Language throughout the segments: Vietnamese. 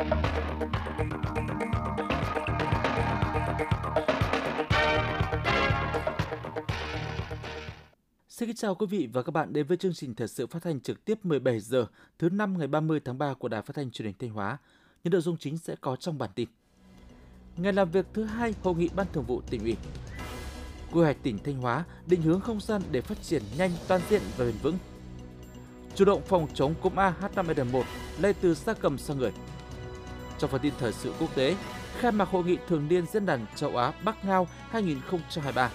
Xin kính chào quý vị và các bạn đến với chương trình thời sự phát thanh trực tiếp 17 giờ thứ năm ngày 30 tháng 3 của Đài Phát thanh Truyền hình Thanh Hóa. Những nội dung chính sẽ có trong bản tin. Ngày làm việc thứ hai hội nghị Ban Thường vụ tỉnh ủy. Quy hoạch tỉnh Thanh Hóa định hướng không gian để phát triển nhanh, toàn diện và bền vững. Chủ động phòng chống cúm AH5N1 lây từ gia cầm sang người. Trong phần tin thời sự quốc tế, khai mạc hội nghị thường niên diễn đàn châu Á Bắc Ngao 2023.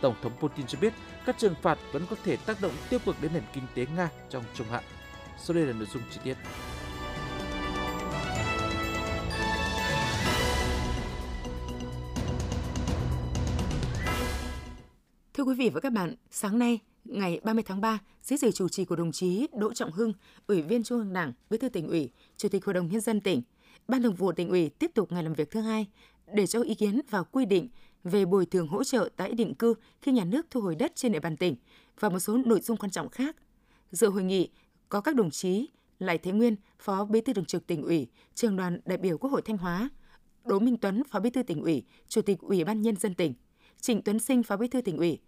Tổng thống Putin cho biết các trừng phạt vẫn có thể tác động tiêu cực đến nền kinh tế Nga trong trung hạn. Sau đây là nội dung chi tiết. Thưa quý vị và các bạn, sáng nay, ngày 30 tháng 3, dưới sự chủ trì của đồng chí Đỗ Trọng Hưng, Ủy viên Trung ương Đảng, Bí thư tỉnh ủy, Chủ tịch Hội đồng nhân dân tỉnh, Ban Thường vụ tỉnh ủy tiếp tục ngày làm việc thứ hai để cho ý kiến vào quy định về bồi thường hỗ trợ tái định cư khi nhà nước thu hồi đất trên địa bàn tỉnh và một số nội dung quan trọng khác. Dự hội nghị có các đồng chí Lại Thế Nguyên, Phó Bí thư Thường trực tỉnh ủy, Trường đoàn đại biểu Quốc hội Thanh Hóa, Đỗ Minh Tuấn, Phó Bí thư tỉnh ủy, Chủ tịch Ủy ban nhân dân tỉnh, Trịnh Tuấn Sinh, Phó Bí thư tỉnh ủy,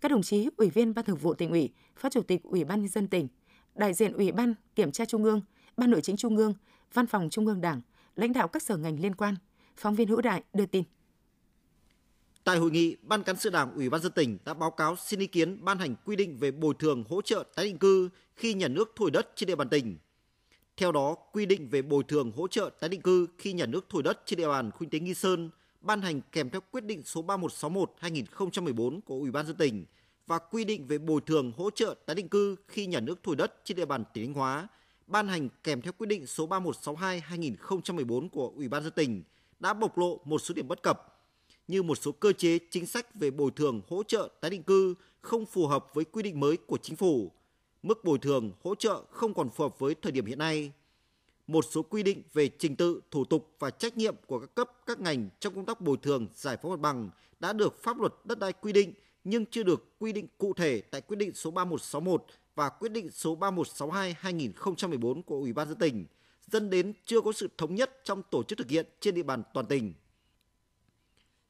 các đồng chí Ủy viên Ban Thường vụ tỉnh ủy, Phó Chủ tịch Ủy ban nhân dân tỉnh, đại diện Ủy ban Kiểm tra Trung ương, Ban Nội chính Trung ương, Văn phòng Trung ương Đảng, lãnh đạo các sở ngành liên quan. Phóng viên Hữu Đại đưa tin. Tại hội nghị, Ban cán sự Đảng Ủy ban dân tỉnh đã báo cáo xin ý kiến ban hành quy định về bồi thường hỗ trợ tái định cư khi nhà nước thổi đất trên địa bàn tỉnh. Theo đó, quy định về bồi thường hỗ trợ tái định cư khi nhà nước thổi đất trên địa bàn khu tế Nghi Sơn ban hành kèm theo quyết định số 3161/2014 của Ủy ban dân tỉnh và quy định về bồi thường hỗ trợ tái định cư khi nhà nước thổi đất trên địa bàn tỉnh Thanh Hóa ban hành kèm theo quyết định số 3162/2014 của Ủy ban dân tỉnh đã bộc lộ một số điểm bất cập như một số cơ chế chính sách về bồi thường hỗ trợ tái định cư không phù hợp với quy định mới của chính phủ, mức bồi thường hỗ trợ không còn phù hợp với thời điểm hiện nay. Một số quy định về trình tự, thủ tục và trách nhiệm của các cấp các ngành trong công tác bồi thường giải phóng mặt bằng đã được pháp luật đất đai quy định nhưng chưa được quy định cụ thể tại quyết định số 3161 và quyết định số 3162/2014 của Ủy ban dân tỉnh, dẫn đến chưa có sự thống nhất trong tổ chức thực hiện trên địa bàn toàn tỉnh.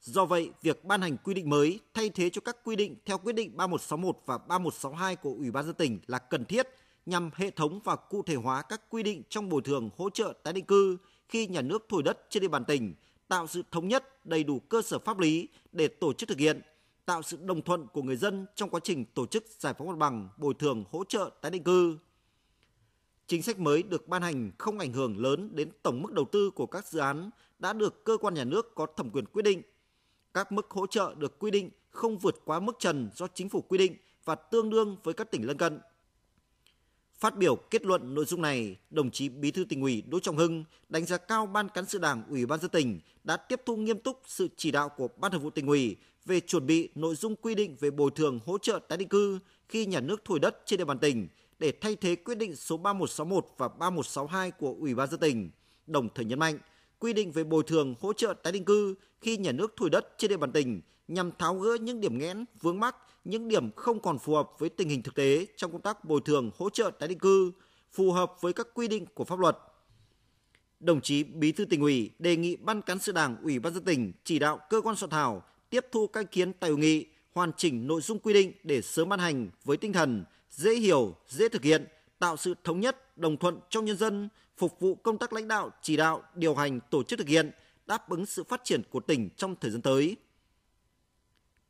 Do vậy, việc ban hành quy định mới thay thế cho các quy định theo quyết định 3161 và 3162 của Ủy ban dân tỉnh là cần thiết nhằm hệ thống và cụ thể hóa các quy định trong bồi thường hỗ trợ tái định cư khi nhà nước thổi đất trên địa bàn tỉnh, tạo sự thống nhất, đầy đủ cơ sở pháp lý để tổ chức thực hiện, tạo sự đồng thuận của người dân trong quá trình tổ chức giải phóng mặt bằng, bồi thường hỗ trợ tái định cư. Chính sách mới được ban hành không ảnh hưởng lớn đến tổng mức đầu tư của các dự án đã được cơ quan nhà nước có thẩm quyền quyết định các mức hỗ trợ được quy định không vượt quá mức trần do chính phủ quy định và tương đương với các tỉnh lân cận. Phát biểu kết luận nội dung này, đồng chí Bí thư tỉnh ủy Đỗ Trọng Hưng đánh giá cao Ban cán sự Đảng Ủy ban dân tỉnh đã tiếp thu nghiêm túc sự chỉ đạo của Ban Thường vụ tỉnh ủy về chuẩn bị nội dung quy định về bồi thường hỗ trợ tái định cư khi nhà nước thổi đất trên địa bàn tỉnh để thay thế quyết định số 3161 và 3162 của Ủy ban dân tỉnh. Đồng thời nhấn mạnh, quy định về bồi thường hỗ trợ tái định cư khi nhà nước thổi đất trên địa bàn tỉnh nhằm tháo gỡ những điểm nghẽn, vướng mắc, những điểm không còn phù hợp với tình hình thực tế trong công tác bồi thường hỗ trợ tái định cư, phù hợp với các quy định của pháp luật. Đồng chí Bí thư tỉnh ủy đề nghị Ban cán sự Đảng, Ủy ban dân tỉnh chỉ đạo cơ quan soạn thảo tiếp thu các ý kiến tại hội nghị, hoàn chỉnh nội dung quy định để sớm ban hành với tinh thần dễ hiểu, dễ thực hiện, tạo sự thống nhất, đồng thuận trong nhân dân, phục vụ công tác lãnh đạo, chỉ đạo, điều hành, tổ chức thực hiện, đáp ứng sự phát triển của tỉnh trong thời gian tới.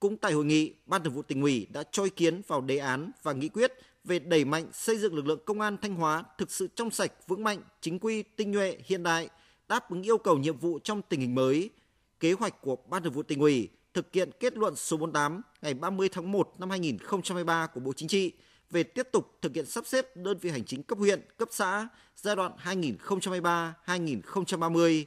Cũng tại hội nghị, Ban Thường vụ tỉnh ủy đã cho ý kiến vào đề án và nghị quyết về đẩy mạnh xây dựng lực lượng công an Thanh Hóa thực sự trong sạch, vững mạnh, chính quy, tinh nhuệ, hiện đại, đáp ứng yêu cầu nhiệm vụ trong tình hình mới. Kế hoạch của Ban Thường vụ tỉnh ủy thực hiện kết luận số 48 ngày 30 tháng 1 năm 2023 của Bộ Chính trị về tiếp tục thực hiện sắp xếp đơn vị hành chính cấp huyện, cấp xã giai đoạn 2023-2030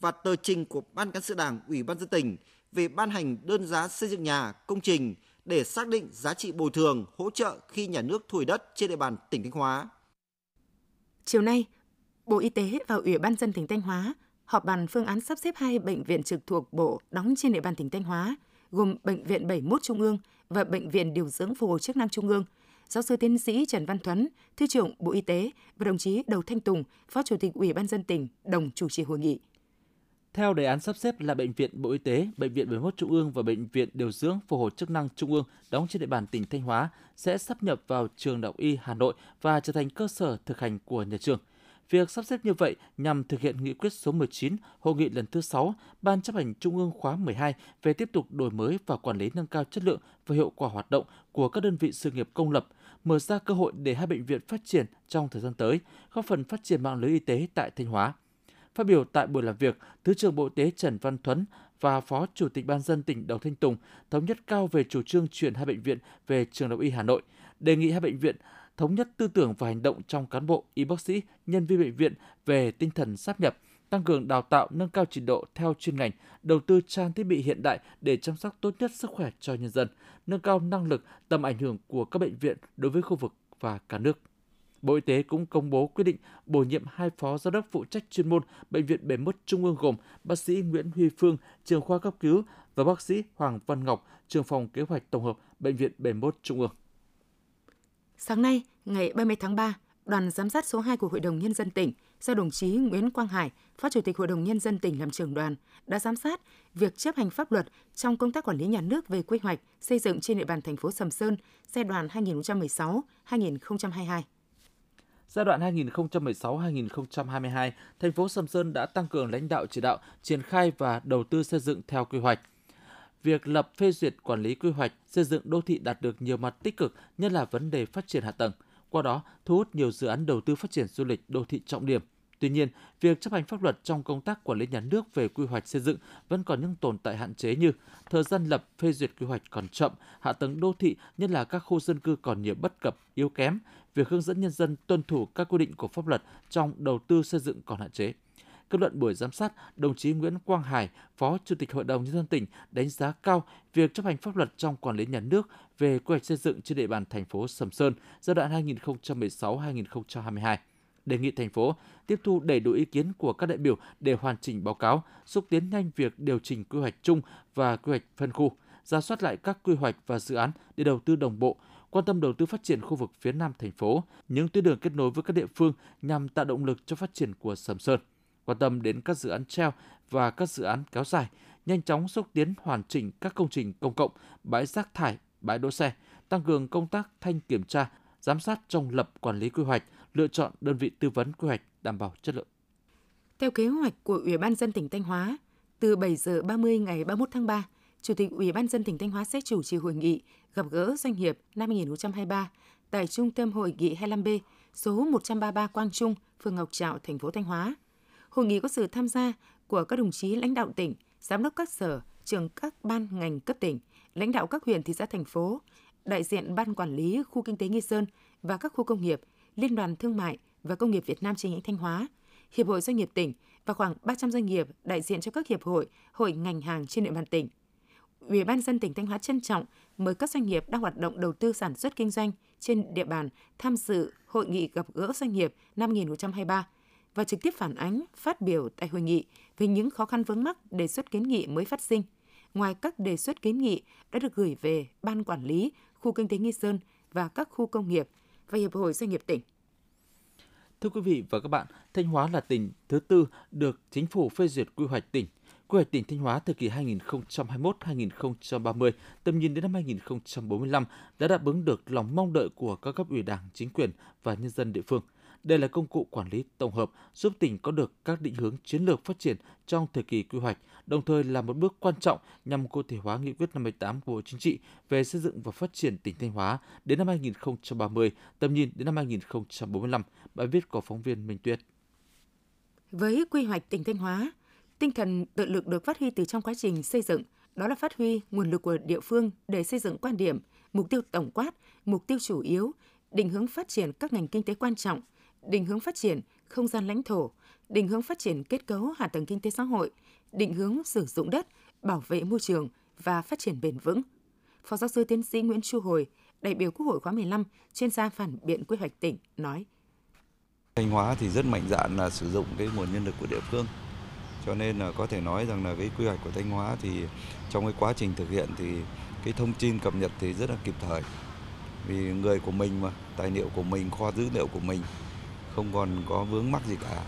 và tờ trình của Ban cán sự Đảng, Ủy ban dân tỉnh về ban hành đơn giá xây dựng nhà, công trình để xác định giá trị bồi thường, hỗ trợ khi nhà nước thu hồi đất trên địa bàn tỉnh Thanh Hóa. Chiều nay, Bộ Y tế và Ủy ban dân tỉnh Thanh Hóa họp bàn phương án sắp xếp hai bệnh viện trực thuộc Bộ đóng trên địa bàn tỉnh Thanh Hóa, gồm Bệnh viện 71 Trung ương và Bệnh viện Điều dưỡng Phục hồi chức năng Trung ương, giáo sư tiến sĩ Trần Văn Thuấn, Thứ trưởng Bộ Y tế và đồng chí Đầu Thanh Tùng, Phó Chủ tịch Ủy ban dân tỉnh đồng chủ trì hội nghị. Theo đề án sắp xếp là bệnh viện Bộ Y tế, bệnh viện 71 Trung ương và bệnh viện điều dưỡng phục hồi chức năng Trung ương đóng trên địa bàn tỉnh Thanh Hóa sẽ sắp nhập vào trường Đại học Y Hà Nội và trở thành cơ sở thực hành của nhà trường. Việc sắp xếp như vậy nhằm thực hiện nghị quyết số 19 hội nghị lần thứ 6 Ban chấp hành Trung ương khóa 12 về tiếp tục đổi mới và quản lý nâng cao chất lượng và hiệu quả hoạt động của các đơn vị sự nghiệp công lập, mở ra cơ hội để hai bệnh viện phát triển trong thời gian tới, góp phần phát triển mạng lưới y tế tại Thanh Hóa. Phát biểu tại buổi làm việc, Thứ trưởng Bộ Y tế Trần Văn Thuấn và Phó Chủ tịch Ban dân tỉnh Đầu Thanh Tùng thống nhất cao về chủ trương chuyển hai bệnh viện về trường Đại Y Hà Nội, đề nghị hai bệnh viện thống nhất tư tưởng và hành động trong cán bộ, y bác sĩ, nhân viên bệnh viện về tinh thần sáp nhập, tăng cường đào tạo, nâng cao trình độ theo chuyên ngành, đầu tư trang thiết bị hiện đại để chăm sóc tốt nhất sức khỏe cho nhân dân, nâng cao năng lực, tầm ảnh hưởng của các bệnh viện đối với khu vực và cả nước. Bộ Y tế cũng công bố quyết định bổ nhiệm hai phó giám đốc phụ trách chuyên môn Bệnh viện 71 Trung ương gồm bác sĩ Nguyễn Huy Phương, trường khoa cấp cứu và bác sĩ Hoàng Văn Ngọc, trường phòng kế hoạch tổng hợp Bệnh viện 71 Trung ương. Sáng nay, ngày 30 tháng 3, đoàn giám sát số 2 của Hội đồng Nhân dân tỉnh do đồng chí Nguyễn Quang Hải, Phó Chủ tịch Hội đồng Nhân dân tỉnh làm trưởng đoàn, đã giám sát việc chấp hành pháp luật trong công tác quản lý nhà nước về quy hoạch xây dựng trên địa bàn thành phố Sầm Sơn giai đoạn 2016-2022. Giai đoạn 2016-2022, thành phố Sầm Sơn đã tăng cường lãnh đạo chỉ đạo, triển khai và đầu tư xây dựng theo quy hoạch. Việc lập phê duyệt quản lý quy hoạch xây dựng đô thị đạt được nhiều mặt tích cực, nhất là vấn đề phát triển hạ tầng. Qua đó, thu hút nhiều dự án đầu tư phát triển du lịch đô thị trọng điểm. Tuy nhiên, việc chấp hành pháp luật trong công tác quản lý nhà nước về quy hoạch xây dựng vẫn còn những tồn tại hạn chế như thời gian lập phê duyệt quy hoạch còn chậm, hạ tầng đô thị, nhất là các khu dân cư còn nhiều bất cập, yếu kém, việc hướng dẫn nhân dân tuân thủ các quy định của pháp luật trong đầu tư xây dựng còn hạn chế. Kết luận buổi giám sát, đồng chí Nguyễn Quang Hải, Phó Chủ tịch Hội đồng Nhân dân tỉnh đánh giá cao việc chấp hành pháp luật trong quản lý nhà nước về quy hoạch xây dựng trên địa bàn thành phố Sầm Sơn giai đoạn 2016-2022 đề nghị thành phố tiếp thu đầy đủ ý kiến của các đại biểu để hoàn chỉnh báo cáo, xúc tiến nhanh việc điều chỉnh quy hoạch chung và quy hoạch phân khu, ra soát lại các quy hoạch và dự án để đầu tư đồng bộ, quan tâm đầu tư phát triển khu vực phía Nam thành phố, những tuyến đường kết nối với các địa phương nhằm tạo động lực cho phát triển của Sầm Sơn. Quan tâm đến các dự án treo và các dự án kéo dài, nhanh chóng xúc tiến hoàn chỉnh các công trình công cộng, bãi rác thải, bãi đỗ xe, tăng cường công tác thanh kiểm tra, giám sát trong lập quản lý quy hoạch, lựa chọn đơn vị tư vấn quy hoạch đảm bảo chất lượng. Theo kế hoạch của Ủy ban dân tỉnh Thanh Hóa, từ 7 giờ 30 ngày 31 tháng 3, Chủ tịch Ủy ban dân tỉnh Thanh Hóa sẽ chủ trì hội nghị gặp gỡ doanh nghiệp năm 2023 tại Trung tâm Hội nghị 25B, số 133 Quang Trung, phường Ngọc Trạo, thành phố Thanh Hóa. Hội nghị có sự tham gia của các đồng chí lãnh đạo tỉnh, giám đốc các sở, trưởng các ban ngành cấp tỉnh, lãnh đạo các huyện thị xã thành phố, đại diện ban quản lý khu kinh tế Nghi Sơn và các khu công nghiệp, Liên đoàn Thương mại và Công nghiệp Việt Nam chi nhánh Thanh Hóa, Hiệp hội Doanh nghiệp tỉnh và khoảng 300 doanh nghiệp đại diện cho các hiệp hội, hội ngành hàng trên địa bàn tỉnh. Ủy ban dân tỉnh Thanh Hóa trân trọng mời các doanh nghiệp đang hoạt động đầu tư sản xuất kinh doanh trên địa bàn tham dự hội nghị gặp gỡ doanh nghiệp năm 2023 và trực tiếp phản ánh, phát biểu tại hội nghị về những khó khăn vướng mắc đề xuất kiến nghị mới phát sinh. Ngoài các đề xuất kiến nghị đã được gửi về Ban Quản lý Khu Kinh tế Nghi Sơn và các khu công nghiệp và Hiệp hội Doanh nghiệp tỉnh. Thưa quý vị và các bạn, Thanh Hóa là tỉnh thứ tư được chính phủ phê duyệt quy hoạch tỉnh. Quy hoạch tỉnh Thanh Hóa thời kỳ 2021-2030, tầm nhìn đến năm 2045 đã đáp ứng được lòng mong đợi của các cấp ủy Đảng, chính quyền và nhân dân địa phương – đây là công cụ quản lý tổng hợp giúp tỉnh có được các định hướng chiến lược phát triển trong thời kỳ quy hoạch, đồng thời là một bước quan trọng nhằm cụ thể hóa nghị quyết 58 của Bộ Chính trị về xây dựng và phát triển tỉnh Thanh Hóa đến năm 2030, tầm nhìn đến năm 2045. Bài viết của phóng viên Minh Tuyết. Với quy hoạch tỉnh Thanh Hóa, tinh thần tự lực được phát huy từ trong quá trình xây dựng, đó là phát huy nguồn lực của địa phương để xây dựng quan điểm, mục tiêu tổng quát, mục tiêu chủ yếu, định hướng phát triển các ngành kinh tế quan trọng – định hướng phát triển không gian lãnh thổ, định hướng phát triển kết cấu hạ tầng kinh tế xã hội, định hướng sử dụng đất, bảo vệ môi trường và phát triển bền vững. Phó giáo sư tiến sĩ Nguyễn Chu Hồi, đại biểu Quốc hội khóa 15, chuyên gia phản biện quy hoạch tỉnh nói: Thanh Hóa thì rất mạnh dạn là sử dụng cái nguồn nhân lực của địa phương. Cho nên là có thể nói rằng là cái quy hoạch của Thanh Hóa thì trong cái quá trình thực hiện thì cái thông tin cập nhật thì rất là kịp thời vì người của mình mà tài liệu của mình kho dữ liệu của mình không còn có vướng mắc gì cả.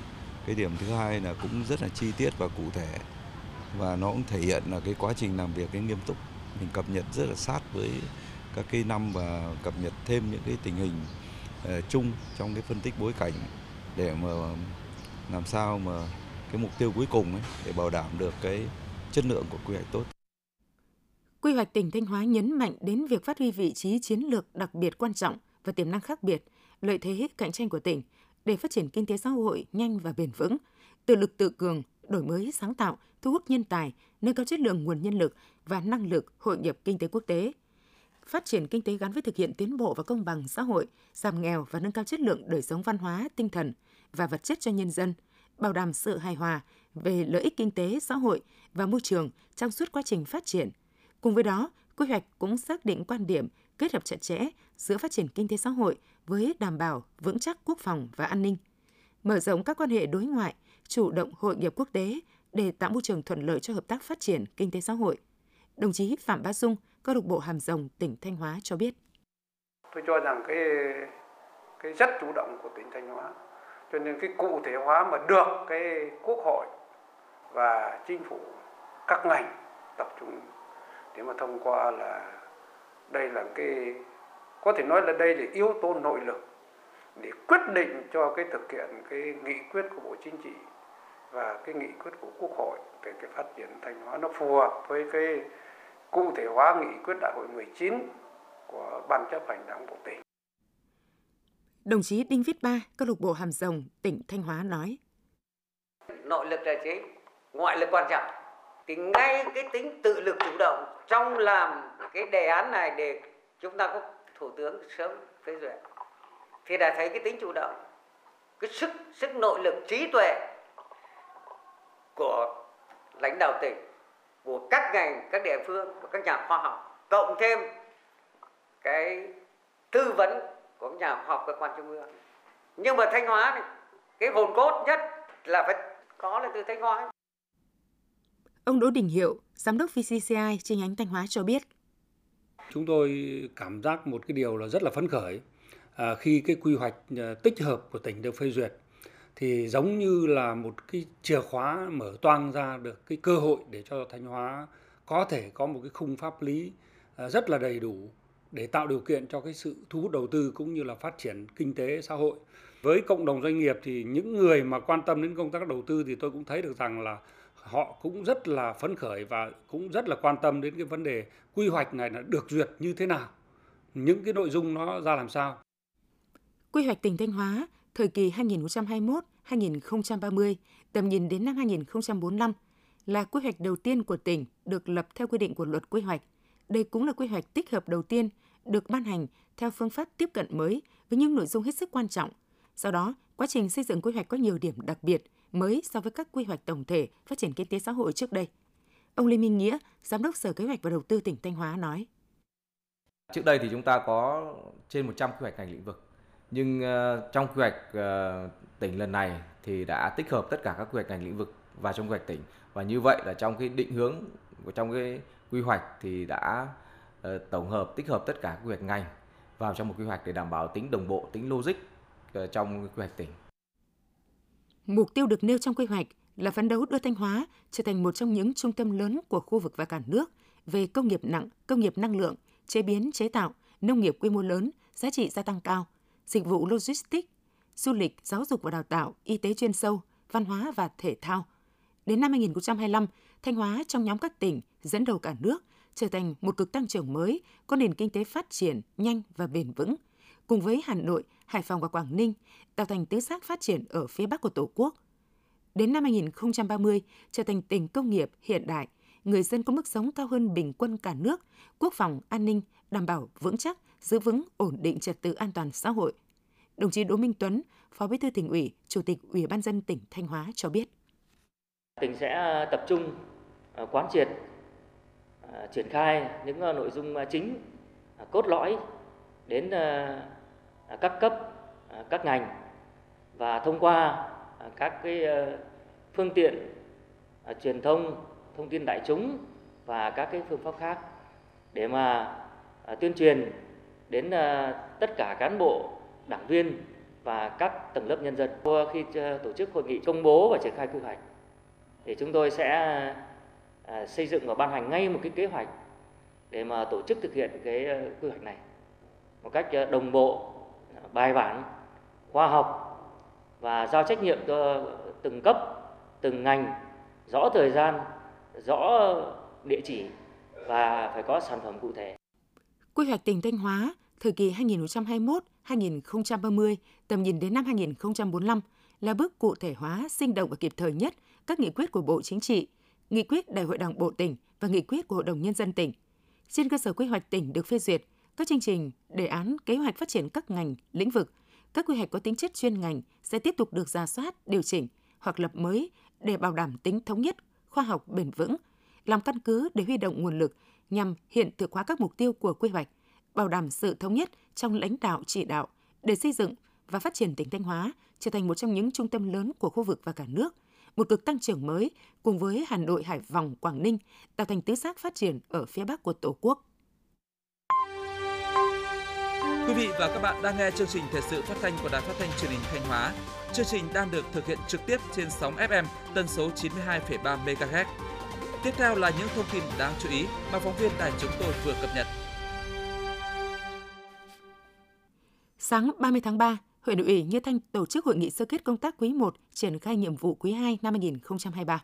Cái điểm thứ hai là cũng rất là chi tiết và cụ thể. Và nó cũng thể hiện là cái quá trình làm việc cái nghiêm túc. Mình cập nhật rất là sát với các cái năm và cập nhật thêm những cái tình hình uh, chung trong cái phân tích bối cảnh để mà làm sao mà cái mục tiêu cuối cùng ấy, để bảo đảm được cái chất lượng của quy hoạch tốt. Quy hoạch tỉnh Thanh Hóa nhấn mạnh đến việc phát huy vị trí chiến lược đặc biệt quan trọng và tiềm năng khác biệt, lợi thế cạnh tranh của tỉnh để phát triển kinh tế xã hội nhanh và bền vững, tự lực tự cường, đổi mới sáng tạo, thu hút nhân tài, nâng cao chất lượng nguồn nhân lực và năng lực hội nhập kinh tế quốc tế. Phát triển kinh tế gắn với thực hiện tiến bộ và công bằng xã hội, giảm nghèo và nâng cao chất lượng đời sống văn hóa, tinh thần và vật chất cho nhân dân, bảo đảm sự hài hòa về lợi ích kinh tế, xã hội và môi trường trong suốt quá trình phát triển. Cùng với đó, quy hoạch cũng xác định quan điểm kết hợp chặt chẽ giữa phát triển kinh tế xã hội với đảm bảo vững chắc quốc phòng và an ninh, mở rộng các quan hệ đối ngoại, chủ động hội nhập quốc tế để tạo môi trường thuận lợi cho hợp tác phát triển kinh tế xã hội. Đồng chí Phạm Bá Dung, câu lạc bộ Hàm Rồng, tỉnh Thanh Hóa cho biết. Tôi cho rằng cái cái rất chủ động của tỉnh Thanh Hóa. Cho nên cái cụ thể hóa mà được cái quốc hội và chính phủ các ngành tập trung để mà thông qua là đây là cái có thể nói là đây là yếu tố nội lực để quyết định cho cái thực hiện cái nghị quyết của Bộ Chính trị và cái nghị quyết của Quốc hội về cái phát triển Thanh Hóa nó phù hợp với cái cụ thể hóa nghị quyết đại hội 19 của Ban chấp hành Đảng Bộ tỉnh. Đồng chí Đinh Viết Ba, câu lạc bộ Hàm Rồng, tỉnh Thanh Hóa nói: Nội lực là chính, ngoại lực quan trọng. Thì ngay cái tính tự lực chủ động trong làm cái đề án này để chúng ta có thủ tướng sớm phê duyệt, thì đã thấy cái tính chủ động, cái sức sức nội lực, trí tuệ của lãnh đạo tỉnh, của các ngành, các địa phương, của các nhà khoa học, cộng thêm cái tư vấn của các nhà khoa học cơ quan trung ương. Nhưng mà thanh hóa này, cái hồn cốt nhất là phải có là từ thanh hóa. Ông Đỗ Đình Hiệu, Giám đốc VCCI chi nhánh Thanh Hóa cho biết. Chúng tôi cảm giác một cái điều là rất là phấn khởi à, khi cái quy hoạch à, tích hợp của tỉnh được phê duyệt thì giống như là một cái chìa khóa mở toang ra được cái cơ hội để cho Thanh Hóa có thể có một cái khung pháp lý à, rất là đầy đủ để tạo điều kiện cho cái sự thu hút đầu tư cũng như là phát triển kinh tế xã hội. Với cộng đồng doanh nghiệp thì những người mà quan tâm đến công tác đầu tư thì tôi cũng thấy được rằng là họ cũng rất là phấn khởi và cũng rất là quan tâm đến cái vấn đề quy hoạch này là được duyệt như thế nào, những cái nội dung nó ra làm sao. Quy hoạch tỉnh Thanh Hóa thời kỳ 2021-2030, tầm nhìn đến năm 2045 là quy hoạch đầu tiên của tỉnh được lập theo quy định của luật quy hoạch. Đây cũng là quy hoạch tích hợp đầu tiên được ban hành theo phương pháp tiếp cận mới với những nội dung hết sức quan trọng. Do đó, quá trình xây dựng quy hoạch có nhiều điểm đặc biệt – mới so với các quy hoạch tổng thể phát triển kinh tế xã hội trước đây. Ông Lê Minh Nghĩa, Giám đốc Sở Kế hoạch và Đầu tư tỉnh Thanh Hóa nói. Trước đây thì chúng ta có trên 100 quy hoạch ngành lĩnh vực. Nhưng ờ, trong quy hoạch ờ, tỉnh lần này thì đã tích hợp tất cả các quy hoạch ngành lĩnh vực vào trong quy hoạch tỉnh. Và như vậy là trong cái định hướng của trong cái quy hoạch thì đã ờ, tổng hợp tích hợp tất cả quy hoạch ngành vào trong một quy hoạch để đảm bảo tính đồng bộ, tính logic trong quy hoạch tỉnh. Mục tiêu được nêu trong quy hoạch là phấn đấu đưa Thanh Hóa trở thành một trong những trung tâm lớn của khu vực và cả nước về công nghiệp nặng, công nghiệp năng lượng, chế biến chế tạo, nông nghiệp quy mô lớn, giá trị gia tăng cao, dịch vụ logistics, du lịch, giáo dục và đào tạo, y tế chuyên sâu, văn hóa và thể thao. Đến năm 2025, Thanh Hóa trong nhóm các tỉnh dẫn đầu cả nước trở thành một cực tăng trưởng mới, có nền kinh tế phát triển nhanh và bền vững. Cùng với Hà Nội, Hải Phòng và Quảng Ninh tạo thành tứ giác phát triển ở phía Bắc của Tổ quốc. Đến năm 2030, trở thành tỉnh công nghiệp hiện đại, người dân có mức sống cao hơn bình quân cả nước, quốc phòng, an ninh đảm bảo vững chắc, giữ vững ổn định trật tự an toàn xã hội. Đồng chí Đỗ Minh Tuấn, Phó Bí thư tỉnh ủy, Chủ tịch Ủy ban dân tỉnh Thanh Hóa cho biết. Tỉnh sẽ à, tập trung à, quán triệt à, triển khai những nội dung chính cốt lõi đến À, các cấp à, các ngành và thông qua à, các cái ờ, phương tiện truyền thông thông tin đại chúng và các cái phương pháp khác để mà tuyên truyền đến ờ, tất cả cán bộ, đảng viên và các tầng lớp nhân dân. Khi ờ, tổ chức hội nghị công bố và triển khai quy hoạch thì chúng tôi sẽ xây dựng và ban hành ngay một cái kế hoạch để mà tổ chức thực hiện cái quy hoạch này một cách đồng bộ, bài bản, khoa học và giao trách nhiệm cho từng cấp, từng ngành, rõ thời gian, rõ địa chỉ và phải có sản phẩm cụ thể. Quy hoạch tỉnh Thanh Hóa thời kỳ 2021-2030, tầm nhìn đến năm 2045 là bước cụ thể hóa sinh động và kịp thời nhất các nghị quyết của Bộ Chính trị, nghị quyết Đại hội Đảng bộ tỉnh và nghị quyết của Hội đồng Nhân dân tỉnh. Trên cơ sở quy hoạch tỉnh được phê duyệt, các chương trình, đề án, kế hoạch phát triển các ngành, lĩnh vực, các quy hoạch có tính chất chuyên ngành sẽ tiếp tục được ra soát, điều chỉnh hoặc lập mới để bảo đảm tính thống nhất, khoa học bền vững, làm căn cứ để huy động nguồn lực nhằm hiện thực hóa các mục tiêu của quy hoạch, bảo đảm sự thống nhất trong lãnh đạo chỉ đạo để xây dựng và phát triển tỉnh Thanh Hóa trở thành một trong những trung tâm lớn của khu vực và cả nước, một cực tăng trưởng mới cùng với Hà Nội, Hải Phòng, Quảng Ninh tạo thành tứ giác phát triển ở phía Bắc của Tổ quốc. Quý vị và các bạn đang nghe chương trình thời sự phát thanh của Đài Phát thanh Truyền hình Thanh Hóa. Chương trình đang được thực hiện trực tiếp trên sóng FM tần số 92,3 MHz. Tiếp theo là những thông tin đáng chú ý mà phóng viên đài chúng tôi vừa cập nhật. Sáng 30 tháng 3, huyện ủy Như Thanh tổ chức hội nghị sơ kết công tác quý 1 triển khai nhiệm vụ quý 2 năm 2023.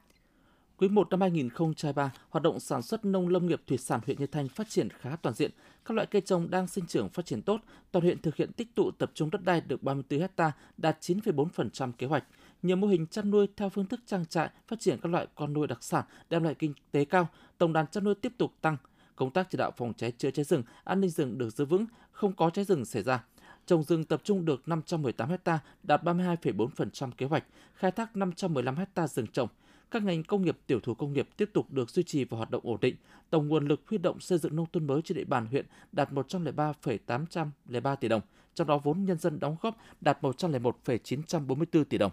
Quý 1 năm 2023, hoạt động sản xuất nông lâm nghiệp thủy sản huyện Như Thanh phát triển khá toàn diện. Các loại cây trồng đang sinh trưởng phát triển tốt. Toàn huyện thực hiện tích tụ tập trung đất đai được 34 ha, đạt 9,4% kế hoạch. Nhiều mô hình chăn nuôi theo phương thức trang trại phát triển các loại con nuôi đặc sản đem lại kinh tế cao. Tổng đàn chăn nuôi tiếp tục tăng. Công tác chỉ đạo phòng cháy chữa cháy rừng, an ninh rừng được giữ vững, không có cháy rừng xảy ra trồng rừng tập trung được 518 ha, đạt 32,4% kế hoạch, khai thác 515 ha rừng trồng. Các ngành công nghiệp tiểu thủ công nghiệp tiếp tục được duy trì và hoạt động ổn định. Tổng nguồn lực huy động xây dựng nông thôn mới trên địa bàn huyện đạt 103,803 tỷ đồng, trong đó vốn nhân dân đóng góp đạt 101,944 tỷ đồng.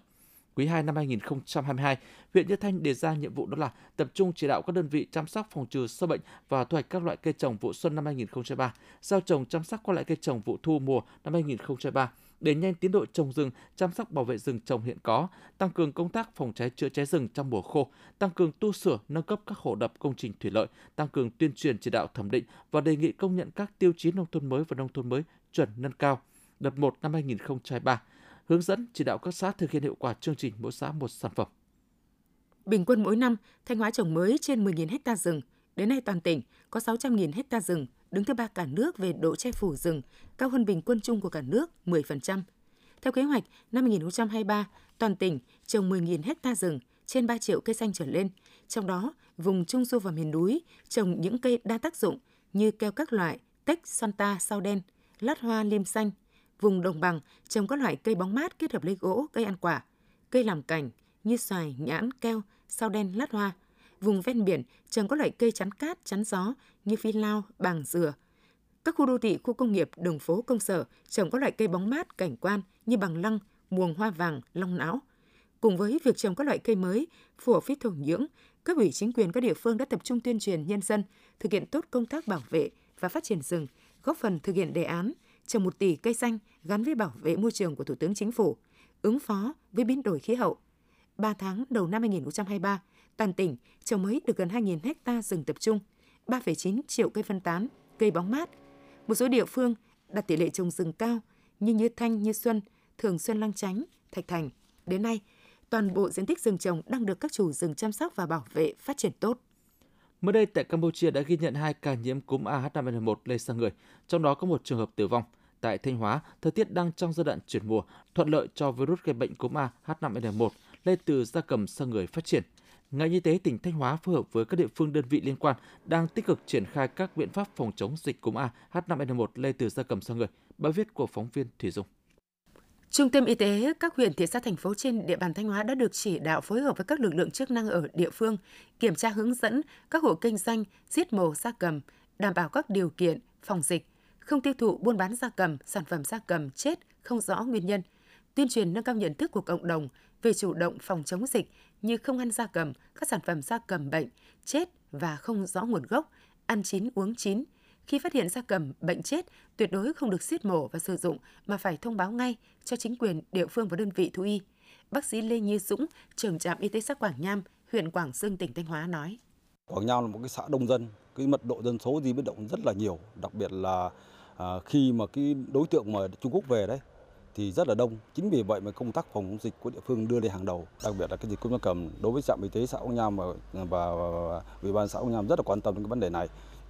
Quý 2 năm 2022, huyện Như Thanh đề ra nhiệm vụ đó là tập trung chỉ đạo các đơn vị chăm sóc phòng trừ sâu bệnh và thu hoạch các loại cây trồng vụ xuân năm 2023, giao trồng chăm sóc các loại cây trồng vụ thu mùa năm 2023 để nhanh tiến độ trồng rừng, chăm sóc bảo vệ rừng trồng hiện có, tăng cường công tác phòng cháy chữa cháy rừng trong mùa khô, tăng cường tu sửa, nâng cấp các hồ đập công trình thủy lợi, tăng cường tuyên truyền chỉ đạo thẩm định và đề nghị công nhận các tiêu chí nông thôn mới và nông thôn mới chuẩn nâng cao. Đợt 1 năm 2023, hướng dẫn chỉ đạo các xã thực hiện hiệu quả chương trình mỗi xã một sản phẩm. Bình quân mỗi năm, Thanh Hóa trồng mới trên 10.000 ha rừng. Đến nay toàn tỉnh có 600.000 ha rừng, đứng thứ ba cả nước về độ che phủ rừng, cao hơn bình quân chung của cả nước 10%. Theo kế hoạch, năm 2023, toàn tỉnh trồng 10.000 hecta rừng, trên 3 triệu cây xanh trở lên. Trong đó, vùng Trung Du và miền núi trồng những cây đa tác dụng như keo các loại, tách, santa, sao đen, lát hoa liêm xanh, Vùng đồng bằng trồng các loại cây bóng mát kết hợp lấy gỗ, cây ăn quả, cây làm cảnh như xoài, nhãn, keo, sao đen, lát hoa. Vùng ven biển trồng các loại cây chắn cát, chắn gió như phi lao, bàng dừa. Các khu đô thị, khu công nghiệp, đường phố, công sở trồng các loại cây bóng mát, cảnh quan như bằng lăng, muồng hoa vàng, long não. Cùng với việc trồng các loại cây mới phù hợp với thổ nhưỡng, các ủy chính quyền các địa phương đã tập trung tuyên truyền nhân dân thực hiện tốt công tác bảo vệ và phát triển rừng, góp phần thực hiện đề án trồng một tỷ cây xanh gắn với bảo vệ môi trường của Thủ tướng Chính phủ, ứng phó với biến đổi khí hậu. 3 tháng đầu năm 2023, toàn tỉnh trồng mới được gần 2.000 hecta rừng tập trung, 3,9 triệu cây phân tán, cây bóng mát. Một số địa phương đạt tỷ lệ trồng rừng cao như Như Thanh, Như Xuân, Thường Xuân Lăng Chánh, Thạch Thành. Đến nay, toàn bộ diện tích rừng trồng đang được các chủ rừng chăm sóc và bảo vệ phát triển tốt. Mới đây tại Campuchia đã ghi nhận hai ca nhiễm cúm AH5N1 lây sang người, trong đó có một trường hợp tử vong. Tại Thanh Hóa, thời tiết đang trong giai đoạn chuyển mùa, thuận lợi cho virus gây bệnh cúm AH5N1 lây từ gia cầm sang người phát triển. Ngành y tế tỉnh Thanh Hóa phối hợp với các địa phương đơn vị liên quan đang tích cực triển khai các biện pháp phòng chống dịch cúm A H5N1 lây từ gia cầm sang người. Bài viết của phóng viên Thủy Dung. Trung tâm y tế các huyện, thị xã, thành phố trên địa bàn Thanh Hóa đã được chỉ đạo phối hợp với các lực lượng chức năng ở địa phương kiểm tra hướng dẫn các hộ kinh doanh giết mổ gia cầm, đảm bảo các điều kiện phòng dịch, không tiêu thụ buôn bán gia cầm, sản phẩm gia cầm chết không rõ nguyên nhân, tuyên truyền nâng cao nhận thức của cộng đồng về chủ động phòng chống dịch như không ăn gia cầm, các sản phẩm gia cầm bệnh, chết và không rõ nguồn gốc, ăn chín uống chín, Khi phát hiện gia cầm bệnh chết, tuyệt đối không được giết mổ và sử dụng mà phải thông báo ngay cho chính quyền địa phương và đơn vị thú y. Bác sĩ Lê Như Dũng, trưởng trạm y tế xã Quảng Nham, huyện Quảng Sương, tỉnh Thanh Hóa nói. Quảng Nham là một cái xã đông dân, cái mật độ dân số di biến động rất là nhiều, đặc biệt là à, khi mà cái đối tượng mà Trung Quốc về đấy thì rất là đông. Chính vì vậy mà công tác phòng chống dịch của địa phương đưa lên hàng đầu, đặc biệt là cái dịch cúm gia cầm đối với trạm y tế xã ông Nham và và, ủy ban xã ông Nham rất là quan tâm đến cái vấn đề này.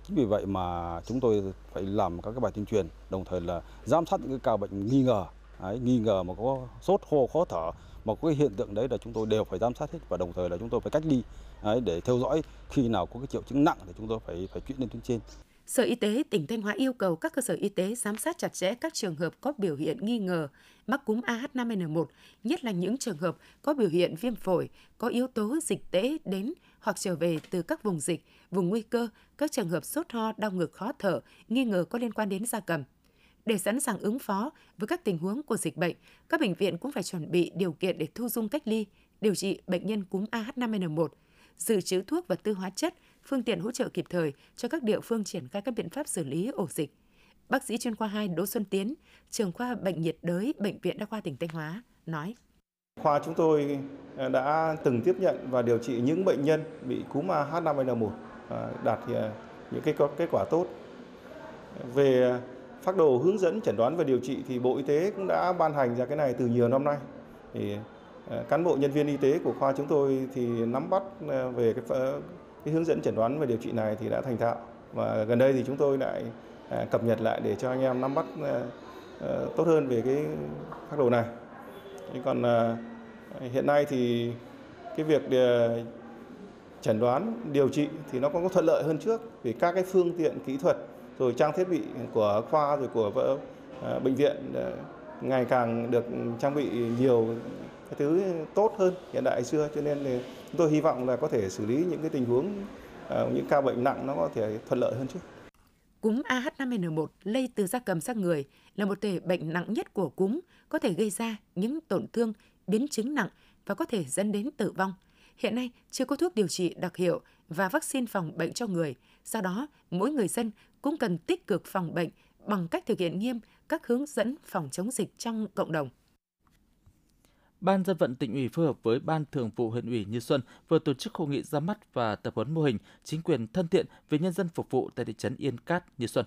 Chính vì vậy mà chúng tôi phải làm các cái bài tuyên truyền, đồng thời là giám sát những cái ca bệnh nghi ngờ, đấy, nghi ngờ mà có sốt khô khó thở mà có cái hiện tượng đấy là chúng tôi đều phải giám sát hết và đồng thời là chúng tôi phải cách ly đấy, để theo dõi khi nào có cái triệu chứng nặng thì chúng tôi phải phải chuyển lên tuyến trên. Sở Y tế tỉnh Thanh Hóa yêu cầu các cơ sở y tế giám sát chặt chẽ các trường hợp có biểu hiện nghi ngờ mắc cúm AH5N1, nhất là những trường hợp có biểu hiện viêm phổi, có yếu tố dịch tễ đến hoặc trở về từ các vùng dịch, vùng nguy cơ, các trường hợp sốt ho, đau ngực, khó thở, nghi ngờ có liên quan đến gia cầm. Để sẵn sàng ứng phó với các tình huống của dịch bệnh, các bệnh viện cũng phải chuẩn bị điều kiện để thu dung cách ly, điều trị bệnh nhân cúm AH5N1, dự trữ thuốc và tư hóa chất, phương tiện hỗ trợ kịp thời cho các địa phương triển khai các biện pháp xử lý ổ dịch. Bác sĩ chuyên khoa 2 Đỗ Xuân Tiến, trưởng khoa bệnh nhiệt đới Bệnh viện Đa khoa tỉnh Thanh Hóa, nói. Khoa chúng tôi à, đã từng tiếp nhận và điều trị những bệnh nhân bị cúm H5N1 à, đạt à, những cái kết quả tốt. Về phác đồ hướng dẫn chẩn đoán và điều trị thì Bộ Y tế cũng đã ban hành ra cái này từ nhiều năm nay. Thì Ờ, cán bộ nhân viên y tế của khoa chúng tôi thì nắm bắt ờ, về cái, cái hướng dẫn chẩn đoán và điều trị này thì đã thành thạo và gần đây thì chúng tôi lại ờ, cập nhật lại để cho anh em nắm bắt tốt hơn về cái phác đồ này. Còn hiện nay thì cái việc chẩn đoán điều trị thì nó có thuận lợi hơn trước vì các cái phương tiện kỹ thuật rồi trang thiết bị của khoa rồi của bệnh viện ngày càng được trang bị nhiều cái thứ tốt hơn hiện đại xưa cho nên chúng tôi hy vọng là có thể xử lý những cái tình huống à, những ca bệnh nặng nó có thể thuận lợi hơn trước. Cúm AH5N1 lây từ da cầm sang người là một thể bệnh nặng nhất của cúm, có thể gây ra những tổn thương, biến chứng nặng và có thể dẫn đến tử vong. Hiện nay chưa có thuốc điều trị đặc hiệu và vaccine phòng bệnh cho người, do đó mỗi người dân cũng cần tích cực phòng bệnh bằng cách thực hiện nghiêm các hướng dẫn phòng chống dịch trong cộng đồng. Ban dân vận tỉnh ủy phối hợp với Ban thường vụ huyện ủy Như Xuân vừa tổ chức hội nghị ra mắt và tập huấn mô hình chính quyền thân thiện với nhân dân phục vụ tại thị trấn Yên Cát, Như Xuân.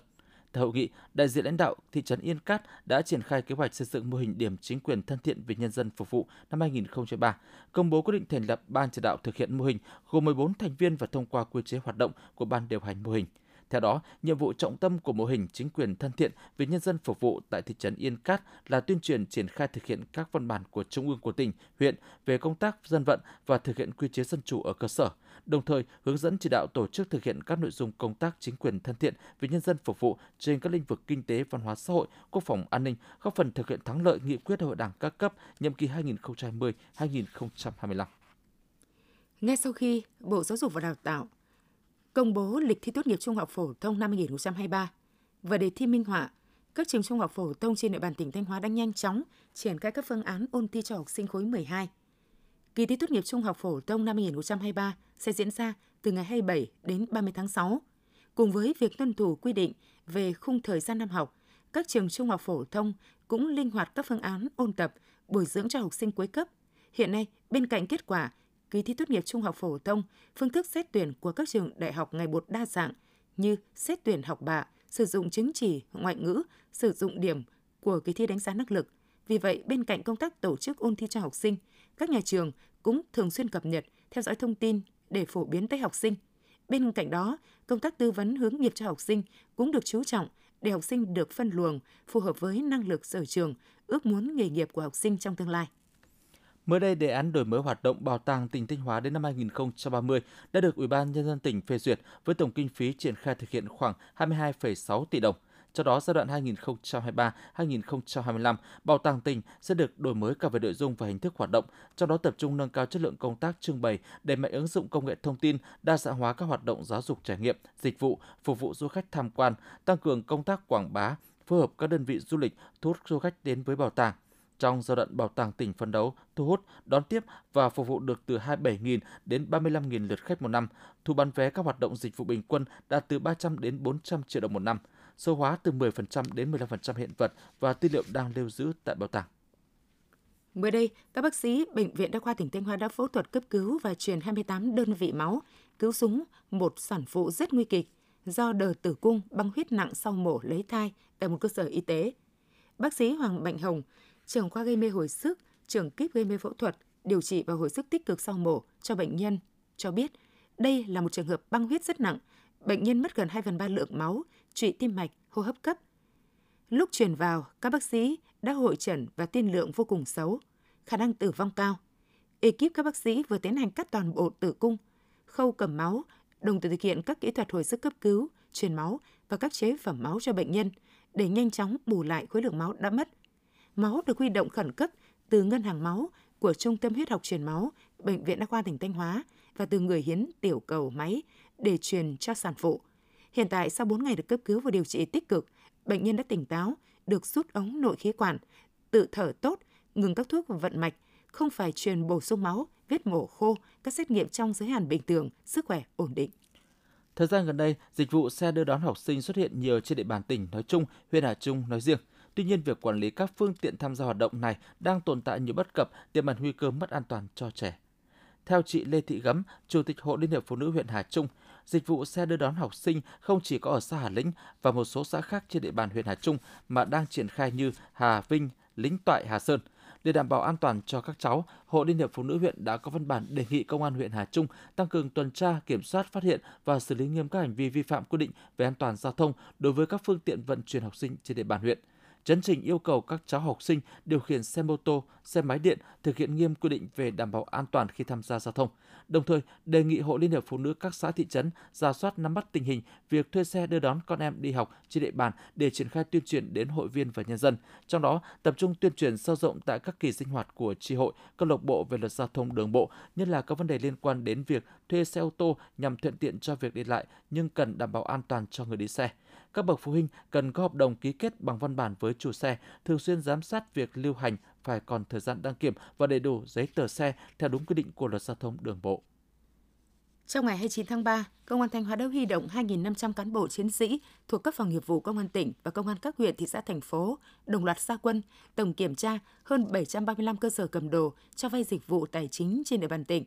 Tại hội nghị, đại diện lãnh đạo thị trấn Yên Cát đã triển khai kế hoạch xây dựng mô hình điểm chính quyền thân thiện với nhân dân phục vụ năm 2003, công bố quyết định thành lập ban chỉ đạo thực hiện mô hình gồm 14 thành viên và thông qua quy chế hoạt động của ban điều hành mô hình. Theo đó, nhiệm vụ trọng tâm của mô hình chính quyền thân thiện vì nhân dân phục vụ tại thị trấn Yên Cát là tuyên truyền triển khai thực hiện các văn bản của Trung ương của tỉnh, huyện về công tác dân vận và thực hiện quy chế dân chủ ở cơ sở, đồng thời hướng dẫn chỉ đạo tổ chức thực hiện các nội dung công tác chính quyền thân thiện vì nhân dân phục vụ trên các lĩnh vực kinh tế, văn hóa xã hội, quốc phòng an ninh, góp phần thực hiện thắng lợi nghị quyết Đại hội Đảng các cấp nhiệm kỳ 2020-2025. Ngay sau khi Bộ Giáo dục và Đào tạo công bố lịch thi tốt nghiệp trung học phổ thông năm 2023 và đề thi minh họa, các trường trung học phổ thông trên địa bàn tỉnh Thanh Hóa đang nhanh chóng triển khai các phương án ôn thi cho học sinh khối 12. Kỳ thi tốt nghiệp trung học phổ thông năm 2023 sẽ diễn ra từ ngày 27 đến 30 tháng 6. Cùng với việc tuân thủ quy định về khung thời gian năm học, các trường trung học phổ thông cũng linh hoạt các phương án ôn tập, bồi dưỡng cho học sinh cuối cấp. Hiện nay, bên cạnh kết quả kỳ thi tốt nghiệp trung học phổ thông, phương thức xét tuyển của các trường đại học ngày một đa dạng như xét tuyển học bạ, sử dụng chứng chỉ ngoại ngữ, sử dụng điểm của kỳ thi đánh giá năng lực. Vì vậy, bên cạnh công tác tổ chức ôn thi cho học sinh, các nhà trường cũng thường xuyên cập nhật, theo dõi thông tin để phổ biến tới học sinh. Bên cạnh đó, công tác tư vấn hướng nghiệp cho học sinh cũng được chú trọng để học sinh được phân luồng phù hợp với năng lực sở trường, ước muốn nghề nghiệp của học sinh trong tương lai. Mới đây, đề án đổi mới hoạt động bảo tàng tỉnh Thanh Hóa đến năm 2030 đã được Ủy ban nhân dân tỉnh phê duyệt với tổng kinh phí triển khai thực hiện khoảng 22,6 tỷ đồng. Trong đó, giai đoạn 2023-2025, Bảo tàng tỉnh sẽ được đổi mới cả về nội dung và hình thức hoạt động, trong đó tập trung nâng cao chất lượng công tác trưng bày, đẩy mạnh ứng dụng công nghệ thông tin, đa dạng hóa các hoạt động giáo dục trải nghiệm, dịch vụ, phục vụ du khách tham quan, tăng cường công tác quảng bá, phối hợp các đơn vị du lịch thu hút du khách đến với bảo tàng trong giai đoạn bảo tàng tỉnh phấn đấu, thu hút, đón tiếp và phục vụ được từ 27.000 đến 35.000 lượt khách một năm, thu bán vé các hoạt động dịch vụ bình quân đạt từ 300 đến 400 triệu đồng một năm, số hóa từ 10% đến 15% hiện vật và tư liệu đang lưu giữ tại bảo tàng. Mới đây, các bác sĩ Bệnh viện Đa khoa tỉnh Thanh Hóa đã phẫu thuật cấp cứu và truyền 28 đơn vị máu, cứu súng một sản phụ rất nguy kịch do đờ tử cung băng huyết nặng sau mổ lấy thai tại một cơ sở y tế. Bác sĩ Hoàng Mạnh Hồng, trưởng khoa gây mê hồi sức, trưởng kíp gây mê phẫu thuật, điều trị và hồi sức tích cực sau mổ cho bệnh nhân, cho biết đây là một trường hợp băng huyết rất nặng. Bệnh nhân mất gần 2 phần 3 lượng máu, trụy tim mạch, hô hấp cấp. Lúc truyền vào, các bác sĩ đã hội trần và tiên lượng vô cùng xấu, khả năng tử vong cao. Ekip các bác sĩ vừa tiến hành cắt toàn bộ tử cung, khâu cầm máu, đồng thời thực hiện các kỹ thuật hồi sức cấp cứu, truyền máu và các chế phẩm máu cho bệnh nhân để nhanh chóng bù lại khối lượng máu đã mất. Máu được huy động khẩn cấp từ ngân hàng máu của Trung tâm huyết học truyền máu Bệnh viện Đa khoa tỉnh Thanh Hóa và từ người hiến tiểu cầu máy để truyền cho sản phụ. Hiện tại sau 4 ngày được cấp cứu và điều trị tích cực, bệnh nhân đã tỉnh táo, được rút ống nội khí quản, tự thở tốt, ngừng các thuốc vận mạch, không phải truyền bổ sung máu, vết mổ khô, các xét nghiệm trong giới hạn bình thường, sức khỏe ổn định. Thời gian gần đây, dịch vụ xe đưa đón học sinh xuất hiện nhiều trên địa bàn tỉnh nói chung, huyện Hà Trung nói riêng. Tuy nhiên, việc quản lý các phương tiện tham gia hoạt động này đang tồn tại nhiều bất cập, tiềm ẩn nguy cơ mất an toàn cho trẻ. Theo chị Lê Thị Gấm, Chủ tịch Hội Liên hiệp Phụ nữ huyện Hà Trung, dịch vụ xe đưa đón học sinh không chỉ có ở xã Hà Lĩnh và một số xã khác trên địa bàn huyện Hà Trung mà đang triển khai như Hà Vinh, Lĩnh Toại, Hà Sơn. Để đảm bảo an toàn cho các cháu, Hội Liên hiệp Phụ nữ huyện đã có văn bản đề nghị Công an huyện Hà Trung tăng cường tuần tra, kiểm soát, phát hiện và xử lý nghiêm các hành vi vi phạm quy định về an toàn giao thông đối với các phương tiện vận chuyển học sinh trên địa bàn huyện chấn trình yêu cầu các cháu học sinh điều khiển xe mô tô, xe máy điện thực hiện nghiêm quy định về đảm bảo an toàn khi tham gia giao thông. Đồng thời, đề nghị Hội Liên hiệp Phụ nữ các xã thị trấn ra soát nắm bắt tình hình việc thuê xe đưa đón con em đi học trên địa bàn để triển khai tuyên truyền đến hội viên và nhân dân. Trong đó, tập trung tuyên truyền sâu rộng tại các kỳ sinh hoạt của tri hội, câu lạc bộ về luật giao thông đường bộ, nhất là các vấn đề liên quan đến việc thuê xe ô tô nhằm thuận tiện cho việc đi lại nhưng cần đảm bảo an toàn cho người đi xe các bậc phụ huynh cần có hợp đồng ký kết bằng văn bản với chủ xe, thường xuyên giám sát việc lưu hành phải còn thời gian đăng kiểm và đầy đủ giấy tờ xe theo đúng quy định của luật giao thông đường bộ. Trong ngày 29 tháng 3, Công an Thanh Hóa đã huy động 2.500 cán bộ chiến sĩ thuộc các phòng nghiệp vụ Công an tỉnh và Công an các huyện, thị xã, thành phố đồng loạt gia quân, tổng kiểm tra hơn 735 cơ sở cầm đồ cho vay dịch vụ tài chính trên địa bàn tỉnh.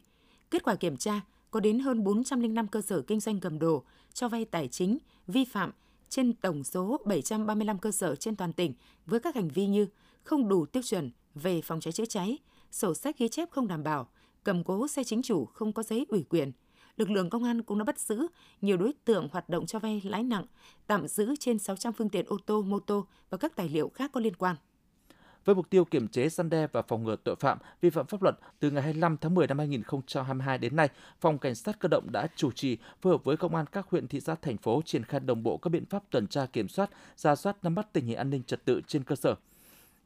Kết quả kiểm tra có đến hơn 405 cơ sở kinh doanh cầm đồ cho vay tài chính vi phạm trên tổng số 735 cơ sở trên toàn tỉnh với các hành vi như không đủ tiêu chuẩn về phòng cháy chữa cháy, sổ sách ghi chép không đảm bảo, cầm cố xe chính chủ không có giấy ủy quyền. Lực lượng công an cũng đã bắt giữ nhiều đối tượng hoạt động cho vay lãi nặng, tạm giữ trên 600 phương tiện ô tô, mô tô và các tài liệu khác có liên quan với mục tiêu kiểm chế, săn đe và phòng ngừa tội phạm vi phạm pháp luật từ ngày 25 tháng 10 năm 2022 đến nay, Phòng Cảnh sát cơ động đã chủ trì phối hợp với công an các huyện thị xã thành phố triển khai đồng bộ các biện pháp tuần tra kiểm soát, ra soát nắm bắt tình hình an ninh trật tự trên cơ sở.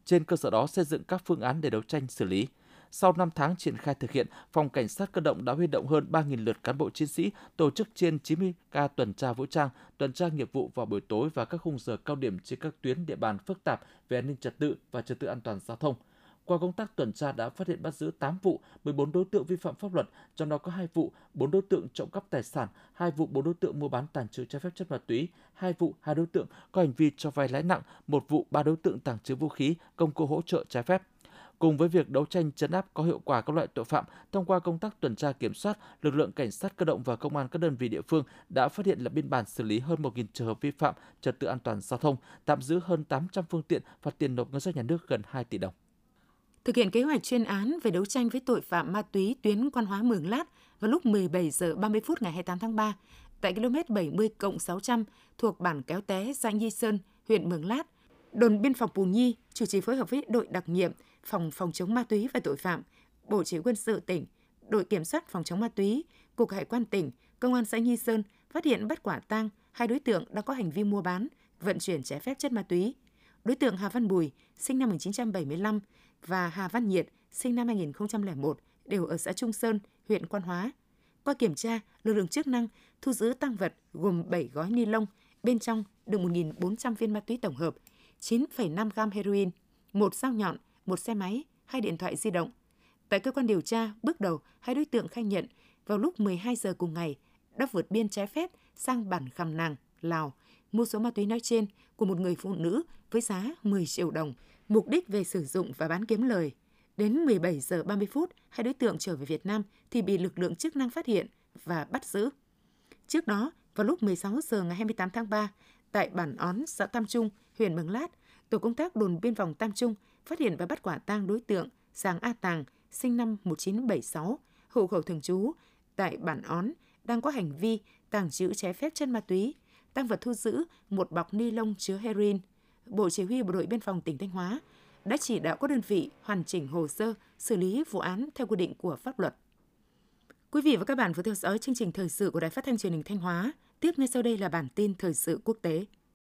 Trên cơ sở đó xây dựng các phương án để đấu tranh xử lý. Sau 5 tháng triển khai thực hiện, Phòng Cảnh sát cơ động đã huy động hơn 3.000 lượt cán bộ chiến sĩ, tổ chức trên 90 ca tuần tra vũ trang, tuần tra nghiệp vụ vào buổi tối và các khung giờ cao điểm trên các tuyến địa bàn phức tạp về an ninh trật tự và trật tự an toàn giao thông. Qua công tác tuần tra đã phát hiện bắt giữ 8 vụ, 14 đối tượng vi phạm pháp luật, trong đó có 2 vụ, 4 đối tượng trộm cắp tài sản, 2 vụ 4 đối tượng mua bán tàng trữ trái phép chất ma túy, 2 vụ 2 đối tượng có hành vi cho vay lãi nặng, 1 vụ 3 đối tượng tàng trữ vũ khí, công cụ hỗ trợ trái phép. Cùng với việc đấu tranh chấn áp có hiệu quả các loại tội phạm, thông qua công tác tuần tra kiểm soát, lực lượng cảnh sát cơ động và công an các đơn vị địa phương đã phát hiện lập biên bản xử lý hơn 1.000 trường hợp vi phạm trật tự an toàn giao thông, tạm giữ hơn 800 phương tiện và tiền nộp ngân sách nhà nước gần 2 tỷ đồng. Thực hiện kế hoạch chuyên án về đấu tranh với tội phạm ma túy tuyến Quan Hóa Mường Lát vào lúc 17 giờ 30 phút ngày 28 tháng 3 tại km 70 cộng 600 thuộc bản Kéo Té, xã Nhi Sơn, huyện Mường Lát, đồn biên phòng Pù Nhi chủ trì phối hợp với đội đặc nhiệm phòng phòng chống ma túy và tội phạm, Bộ Chỉ quân sự tỉnh, đội kiểm soát phòng chống ma túy, Cục Hải quan tỉnh, Công an xã Nhi Sơn phát hiện bắt quả tang hai đối tượng đang có hành vi mua bán, vận chuyển trái phép chất ma túy. Đối tượng Hà Văn Bùi, sinh năm 1975 và Hà Văn Nhiệt, sinh năm 2001, đều ở xã Trung Sơn, huyện Quan Hóa. Qua kiểm tra, lực lượng chức năng thu giữ tăng vật gồm 7 gói ni lông, bên trong đựng 1.400 viên ma túy tổng hợp, 9,5 gam heroin, một dao nhọn, một xe máy, hai điện thoại di động. Tại cơ quan điều tra, bước đầu hai đối tượng khai nhận vào lúc 12 giờ cùng ngày đã vượt biên trái phép sang bản Khăm Nàng, Lào, mua số ma túy nói trên của một người phụ nữ với giá 10 triệu đồng, mục đích về sử dụng và bán kiếm lời. Đến 17 giờ 30 phút, hai đối tượng trở về Việt Nam thì bị lực lượng chức năng phát hiện và bắt giữ. Trước đó, vào lúc 16 giờ ngày 28 tháng 3, tại bản Ón, xã Tam Trung, huyện Mường Lát, tổ công tác đồn biên phòng Tam Trung phát hiện và bắt quả tang đối tượng Giàng A Tàng, sinh năm 1976, hộ khẩu thường trú tại bản Ón, đang có hành vi tàng trữ trái phép chân ma túy. Tăng vật thu giữ một bọc ni lông chứa heroin. Bộ Chỉ huy Bộ đội Biên phòng tỉnh Thanh Hóa đã chỉ đạo các đơn vị hoàn chỉnh hồ sơ, xử lý vụ án theo quy định của pháp luật. Quý vị và các bạn vừa theo dõi chương trình thời sự của Đài Phát thanh Truyền hình Thanh Hóa. Tiếp ngay sau đây là bản tin thời sự quốc tế.